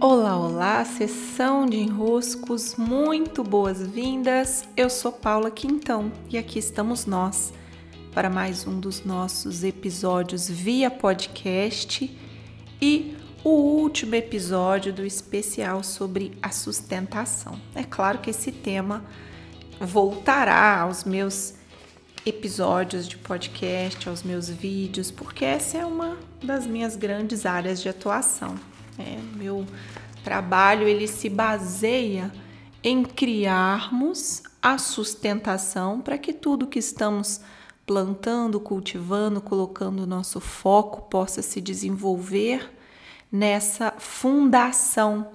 Olá, olá, sessão de enroscos, muito boas-vindas. Eu sou Paula Quintão e aqui estamos nós para mais um dos nossos episódios via podcast e o último episódio do especial sobre a sustentação. É claro que esse tema voltará aos meus episódios de podcast, aos meus vídeos, porque essa é uma das minhas grandes áreas de atuação. É, meu trabalho ele se baseia em criarmos a sustentação para que tudo que estamos plantando, cultivando, colocando nosso foco possa se desenvolver nessa fundação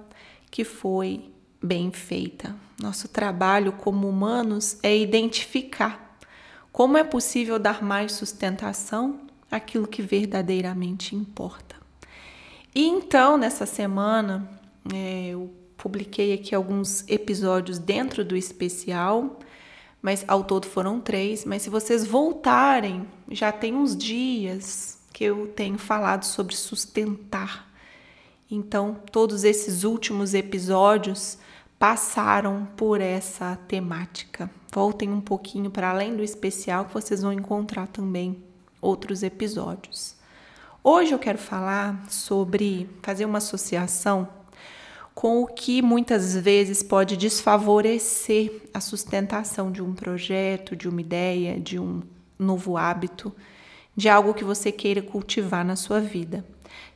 que foi bem feita. Nosso trabalho como humanos é identificar como é possível dar mais sustentação àquilo que verdadeiramente importa. E então, nessa semana, é, eu publiquei aqui alguns episódios dentro do especial, mas ao todo foram três. Mas se vocês voltarem, já tem uns dias que eu tenho falado sobre sustentar. Então, todos esses últimos episódios passaram por essa temática. Voltem um pouquinho para além do especial que vocês vão encontrar também outros episódios. Hoje eu quero falar sobre fazer uma associação com o que muitas vezes pode desfavorecer a sustentação de um projeto, de uma ideia, de um novo hábito, de algo que você queira cultivar na sua vida.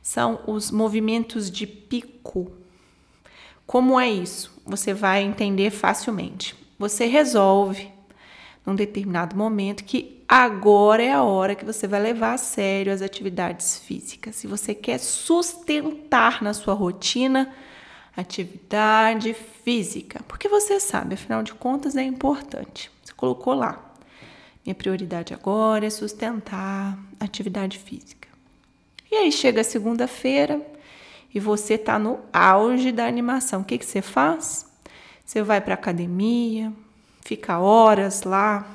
São os movimentos de pico. Como é isso? Você vai entender facilmente. Você resolve num determinado momento que agora é a hora que você vai levar a sério as atividades físicas. Se você quer sustentar na sua rotina atividade física, porque você sabe, afinal de contas é importante. Você colocou lá. Minha prioridade agora é sustentar atividade física. E aí chega segunda-feira e você está no auge da animação. O que, que você faz? Você vai para academia, fica horas lá,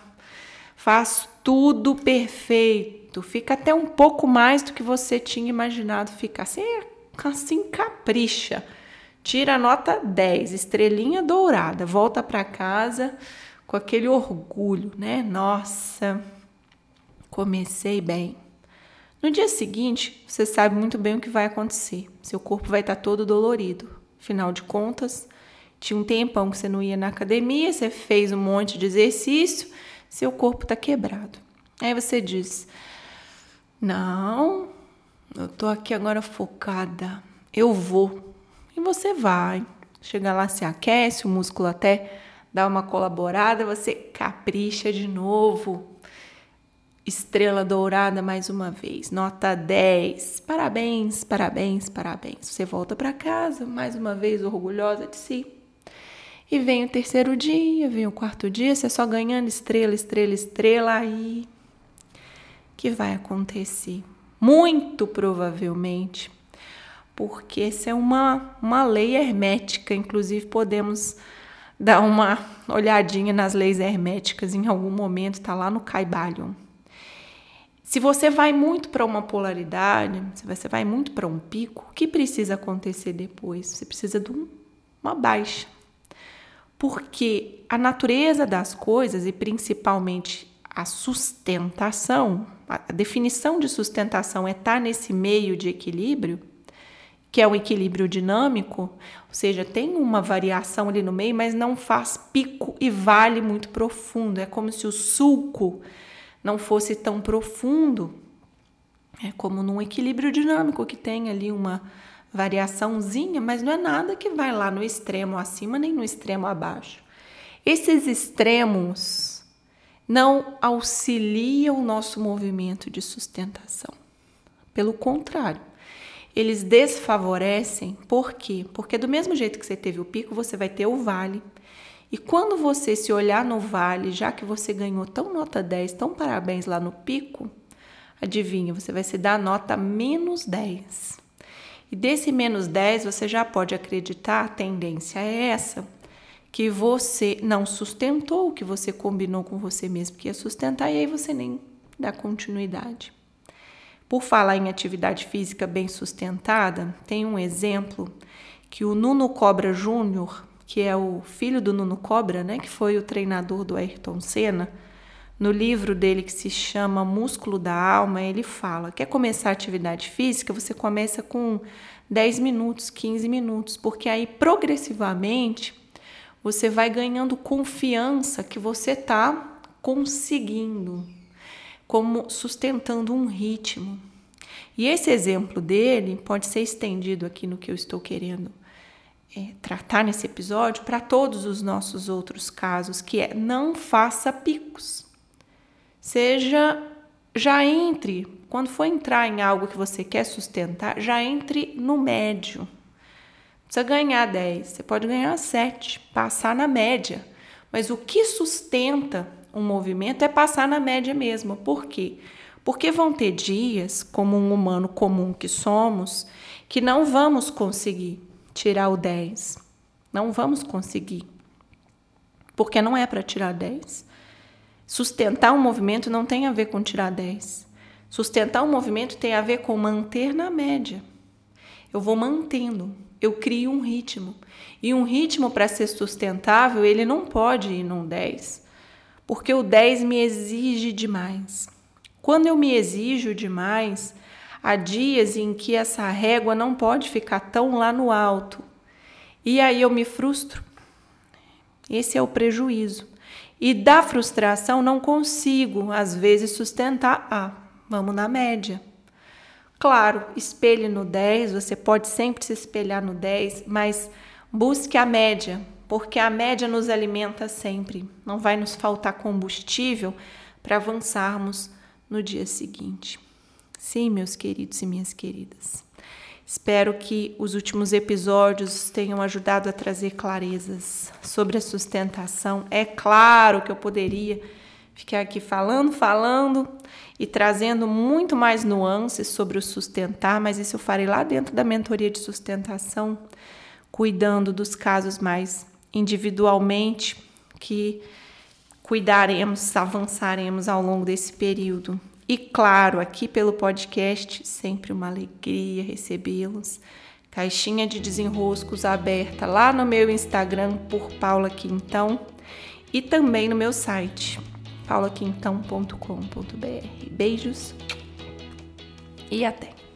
faz tudo perfeito, fica até um pouco mais do que você tinha imaginado ficar. Você assim capricha, tira a nota 10, estrelinha dourada, volta para casa com aquele orgulho, né? Nossa, comecei bem. No dia seguinte, você sabe muito bem o que vai acontecer. Seu corpo vai estar todo dolorido. Afinal de contas, tinha um tempão que você não ia na academia, você fez um monte de exercício, seu corpo está quebrado. Aí você diz: Não, eu tô aqui agora focada, eu vou. E você vai. Chega lá, se aquece, o músculo até dá uma colaborada, você capricha de novo. Estrela dourada mais uma vez, nota 10. Parabéns, parabéns, parabéns. Você volta para casa mais uma vez orgulhosa de si. E vem o terceiro dia, vem o quarto dia, você só ganhando estrela, estrela, estrela, aí que vai acontecer? Muito provavelmente, porque essa é uma, uma lei hermética, inclusive podemos dar uma olhadinha nas leis herméticas em algum momento, tá lá no Caibalion. Se você vai muito para uma polaridade, se você vai muito para um pico, o que precisa acontecer depois? Você precisa de um, uma baixa porque a natureza das coisas e principalmente a sustentação, a definição de sustentação é estar nesse meio de equilíbrio, que é o equilíbrio dinâmico, ou seja, tem uma variação ali no meio, mas não faz pico e vale muito profundo. É como se o sulco não fosse tão profundo. É como num equilíbrio dinâmico que tem ali uma variaçãozinha, mas não é nada que vai lá no extremo acima nem no extremo abaixo. Esses extremos não auxiliam o nosso movimento de sustentação. Pelo contrário, eles desfavorecem. Por quê? Porque do mesmo jeito que você teve o pico, você vai ter o vale. E quando você se olhar no vale, já que você ganhou tão nota 10, tão parabéns lá no pico, adivinha, você vai se dar nota menos 10. E desse menos 10, você já pode acreditar, a tendência é essa, que você não sustentou o que você combinou com você mesmo que ia sustentar, e aí você nem dá continuidade. Por falar em atividade física bem sustentada, tem um exemplo que o Nuno Cobra Júnior, que é o filho do Nuno Cobra, né, que foi o treinador do Ayrton Senna, no livro dele que se chama Músculo da Alma, ele fala: quer começar atividade física? Você começa com 10 minutos, 15 minutos, porque aí progressivamente você vai ganhando confiança que você está conseguindo, como sustentando um ritmo. E esse exemplo dele pode ser estendido aqui no que eu estou querendo é, tratar nesse episódio para todos os nossos outros casos, que é não faça picos. Seja já entre, quando for entrar em algo que você quer sustentar, já entre no médio. Precisa ganhar 10, você pode ganhar 7, passar na média. Mas o que sustenta um movimento é passar na média mesmo. Por quê? Porque vão ter dias, como um humano comum que somos, que não vamos conseguir tirar o 10. Não vamos conseguir. Porque não é para tirar 10. Sustentar um movimento não tem a ver com tirar 10. Sustentar um movimento tem a ver com manter na média. Eu vou mantendo, eu crio um ritmo. E um ritmo para ser sustentável, ele não pode ir num 10, porque o 10 me exige demais. Quando eu me exijo demais, há dias em que essa régua não pode ficar tão lá no alto. E aí eu me frustro. Esse é o prejuízo. E da frustração não consigo, às vezes, sustentar. Ah, vamos na média. Claro, espelhe no 10, você pode sempre se espelhar no 10, mas busque a média, porque a média nos alimenta sempre. Não vai nos faltar combustível para avançarmos no dia seguinte. Sim, meus queridos e minhas queridas. Espero que os últimos episódios tenham ajudado a trazer clarezas sobre a sustentação. É claro que eu poderia ficar aqui falando, falando e trazendo muito mais nuances sobre o sustentar, mas isso eu farei lá dentro da mentoria de sustentação, cuidando dos casos mais individualmente que cuidaremos, avançaremos ao longo desse período. E claro, aqui pelo podcast, sempre uma alegria recebê-los. Caixinha de desenroscos aberta lá no meu Instagram por Paula Quintão e também no meu site paulaquintão.com.br. Beijos e até!